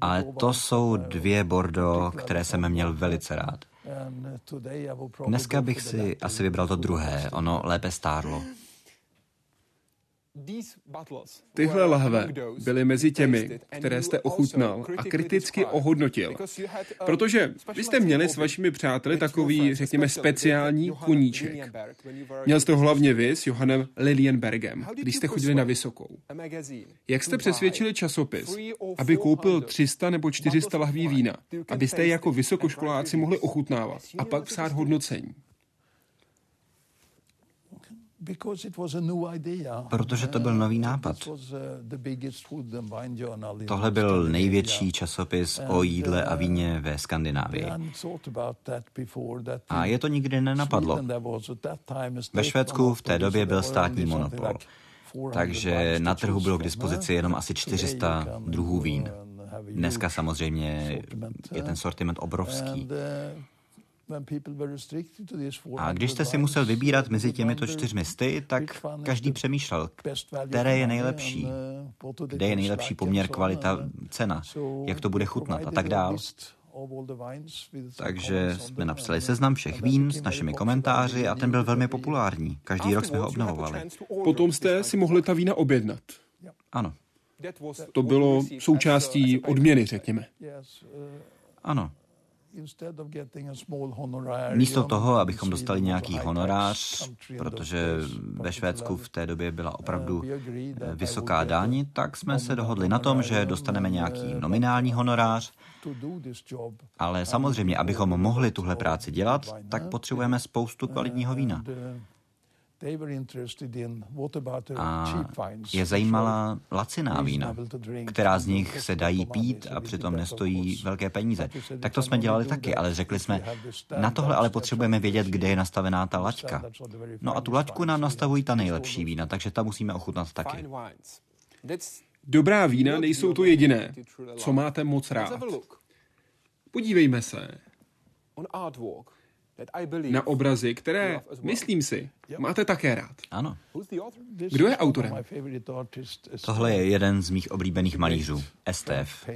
Ale to jsou dvě Bordeaux, které jsem měl velice rád. Dneska bych si asi vybral to druhé, ono lépe stárlo. Tyhle lahve byly mezi těmi, které jste ochutnal a kriticky ohodnotil. Protože vy jste měli s vašimi přáteli takový, řekněme, speciální koníček. Měl jste ho hlavně vy s Johannem Lilienbergem, když jste chodili na Vysokou. Jak jste přesvědčili časopis, aby koupil 300 nebo 400 lahví vína, abyste je jako vysokoškoláci mohli ochutnávat a pak psát hodnocení? Protože to byl nový nápad. Tohle byl největší časopis o jídle a víně ve Skandinávii. A je to nikdy nenapadlo. Ve Švédsku v té době byl státní monopol, takže na trhu bylo k dispozici jenom asi 400 druhů vín. Dneska samozřejmě je ten sortiment obrovský. A když jste si musel vybírat mezi těmito čtyřmi sty, tak každý přemýšlel, které je nejlepší, kde je nejlepší poměr kvalita cena, jak to bude chutnat a tak dál. Takže jsme napsali seznam všech vín s našimi komentáři a ten byl velmi populární. Každý rok jsme ho obnovovali. Potom jste si mohli ta vína objednat. Ano. To bylo součástí odměny, řekněme. Ano. Místo toho, abychom dostali nějaký honorář, protože ve Švédsku v té době byla opravdu eh, vysoká daň, tak jsme se dohodli na tom, že dostaneme nějaký nominální honorář, ale samozřejmě, abychom mohli tuhle práci dělat, tak potřebujeme spoustu kvalitního vína. A je zajímala laciná vína, která z nich se dají pít a přitom nestojí velké peníze. Tak to jsme dělali taky, ale řekli jsme, na tohle ale potřebujeme vědět, kde je nastavená ta laťka. No a tu laťku nám nastavují ta nejlepší vína, takže ta musíme ochutnat taky. Dobrá vína nejsou to jediné, co máte moc rád. Podívejme se na obrazy, které, myslím si, máte také rád. Ano. Kdo je autorem? Tohle je jeden z mých oblíbených malířů, STF.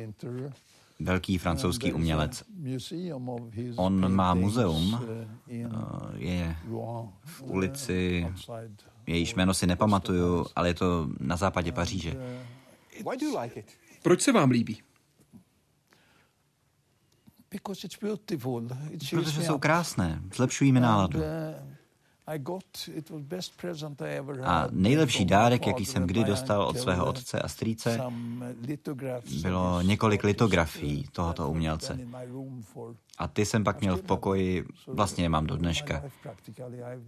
Velký francouzský umělec. On má muzeum, eh, je v ulici, jejíž jméno si nepamatuju, ale je to na západě Paříže. Proč se vám líbí? Protože jsou krásné, zlepšují mi náladu. A nejlepší dárek, jaký jsem kdy dostal od svého otce a strýce, bylo několik litografií tohoto umělce. A ty jsem pak měl v pokoji, vlastně je mám do dneška.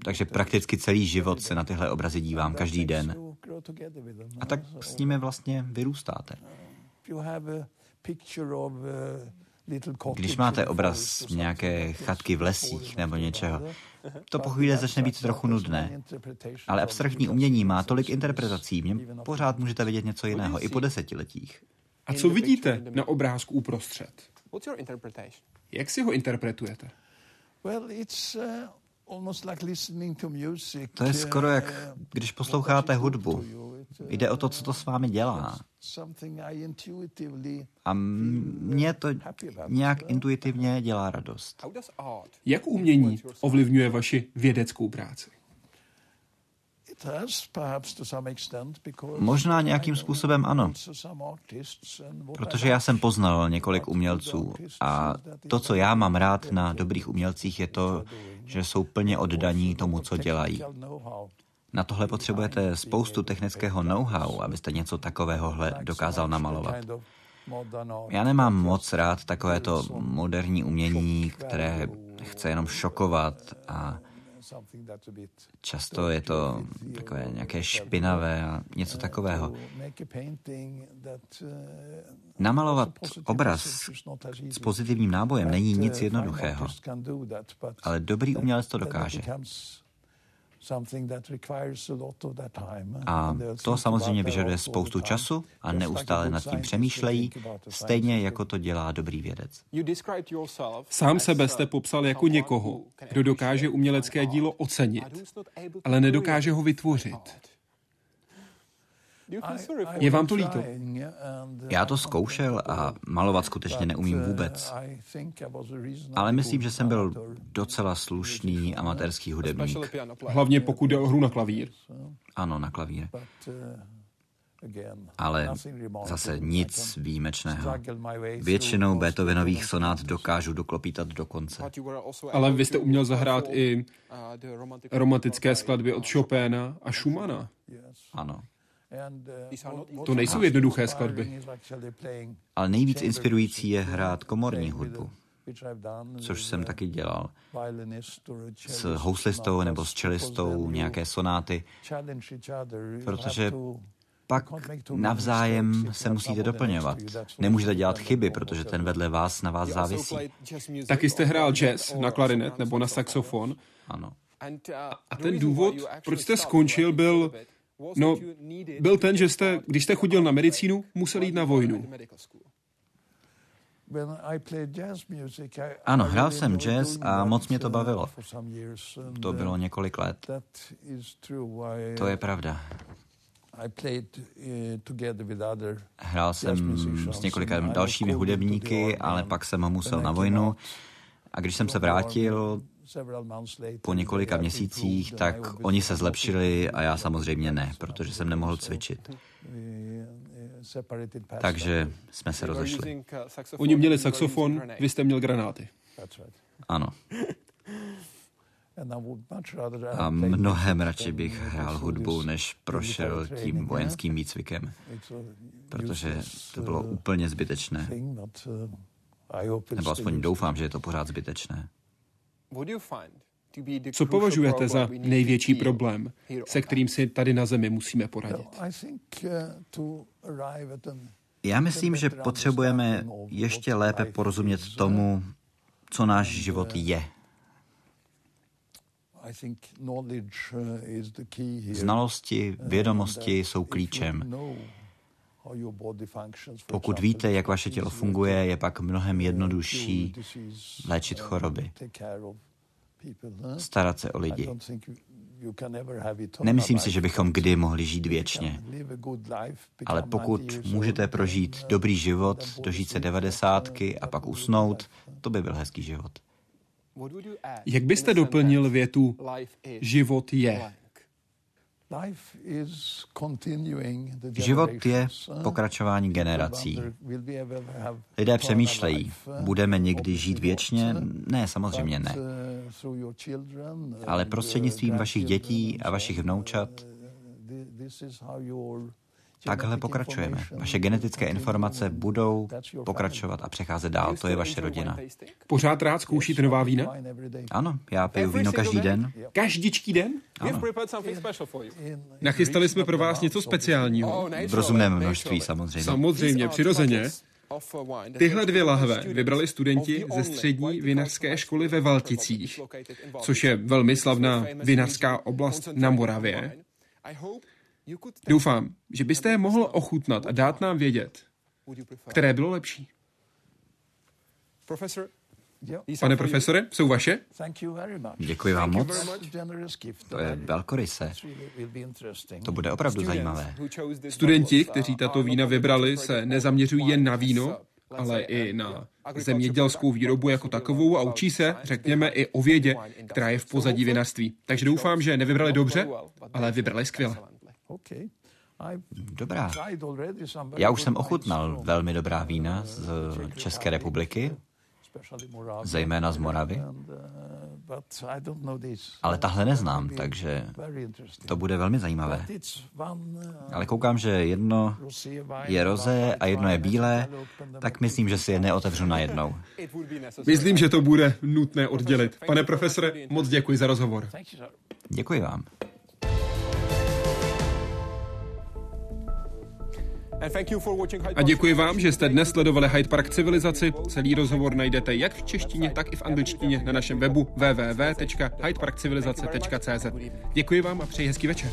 Takže prakticky celý život se na tyhle obrazy dívám každý den. A tak s nimi vlastně vyrůstáte. Když máte obraz nějaké chatky v lesích nebo něčeho, to po chvíli začne být trochu nudné. Ale abstraktní umění má tolik interpretací, mě pořád můžete vidět něco jiného, i po desetiletích. A co vidíte na obrázku uprostřed? Jak si ho interpretujete? To je skoro jak když posloucháte hudbu. Jde o to, co to s vámi dělá. A mně to nějak intuitivně dělá radost. Jak umění ovlivňuje vaši vědeckou práci? Možná nějakým způsobem ano, protože já jsem poznal několik umělců a to, co já mám rád na dobrých umělcích, je to, že jsou plně oddaní tomu, co dělají. Na tohle potřebujete spoustu technického know-how, abyste něco takového dokázal namalovat. Já nemám moc rád takovéto moderní umění, které chce jenom šokovat a často je to takové nějaké špinavé a něco takového. Namalovat obraz s pozitivním nábojem není nic jednoduchého, ale dobrý umělec to dokáže. A to samozřejmě vyžaduje spoustu času a neustále nad tím přemýšlejí, stejně jako to dělá dobrý vědec. Sám sebe jste popsal jako někoho, kdo dokáže umělecké dílo ocenit, ale nedokáže ho vytvořit. Je vám to líto? Já to zkoušel a malovat skutečně neumím vůbec. Ale myslím, že jsem byl docela slušný amatérský hudebník. Hlavně pokud jde o hru na klavír. Ano, na klavír. Ale zase nic výjimečného. Většinou Beethovenových sonát dokážu doklopítat do konce. Ale vy jste uměl zahrát i romantické skladby od Chopina a Schumana. Ano. To nejsou jednoduché skladby. Ale nejvíc inspirující je hrát komorní hudbu, což jsem taky dělal. S houslistou nebo s čelistou nějaké sonáty, protože pak navzájem se musíte doplňovat. Nemůžete dělat chyby, protože ten vedle vás na vás závisí. Taky jste hrál jazz na klarinet nebo na saxofon. Ano. A ten důvod, proč jste skončil, byl, no, byl ten, že jste, když jste chodil na medicínu, musel jít na vojnu. Ano, hrál jsem jazz a moc mě to bavilo. To bylo několik let. To je pravda. Hrál jsem s několika dalšími hudebníky, ale pak jsem ho musel na vojnu. A když jsem se vrátil po několika měsících, tak oni se zlepšili a já samozřejmě ne, protože jsem nemohl cvičit. Takže jsme se rozešli. Oni měli saxofon, vy jste měl granáty. Ano. <laughs> A mnohem radši bych hrál hudbu, než prošel tím vojenským výcvikem, protože to bylo úplně zbytečné. Nebo aspoň doufám, že je to pořád zbytečné. Co považujete za největší problém, se kterým si tady na Zemi musíme poradit? Já myslím, že potřebujeme ještě lépe porozumět tomu, co náš život je. Znalosti, vědomosti jsou klíčem. Pokud víte, jak vaše tělo funguje, je pak mnohem jednodušší léčit choroby, starat se o lidi. Nemyslím si, že bychom kdy mohli žít věčně. Ale pokud můžete prožít dobrý život, dožít se devadesátky a pak usnout, to by byl hezký život. Jak byste doplnil větu život je? Život je pokračování generací. Lidé přemýšlejí, budeme někdy žít věčně? Ne, samozřejmě ne. Ale prostřednictvím vašich dětí a vašich vnoučat Takhle pokračujeme. Vaše genetické informace budou pokračovat a přecházet dál. To je vaše rodina. Pořád rád zkoušíte nová vína? Ano, já piju víno každý den. Každičký den? Ano. Nachystali jsme pro vás něco speciálního. V rozumném množství samozřejmě. Samozřejmě, přirozeně. Tyhle dvě lahve vybrali studenti ze střední vinařské školy ve Valticích, což je velmi slavná vinařská oblast na Moravě. Doufám, že byste je mohl ochutnat a dát nám vědět, které bylo lepší. Pane profesore, jsou vaše? Děkuji vám moc. To je velkoryse. To bude opravdu zajímavé. Studenti, kteří tato vína vybrali, se nezaměřují jen na víno, ale i na zemědělskou výrobu jako takovou a učí se, řekněme, i o vědě, která je v pozadí vinařství. Takže doufám, že nevybrali dobře, ale vybrali skvěle. Dobrá. Já už jsem ochutnal velmi dobrá vína z České republiky, zejména z Moravy, ale tahle neznám, takže to bude velmi zajímavé. Ale koukám, že jedno je rozé a jedno je bílé, tak myslím, že si je neotevřu najednou. Myslím, že to bude nutné oddělit. Pane profesore, moc děkuji za rozhovor. Děkuji vám. A děkuji vám, že jste dnes sledovali Hyde Park Civilizaci. Celý rozhovor najdete jak v češtině, tak i v angličtině na našem webu www.hydeparkcivilizace.cz. Děkuji vám a přeji hezký večer.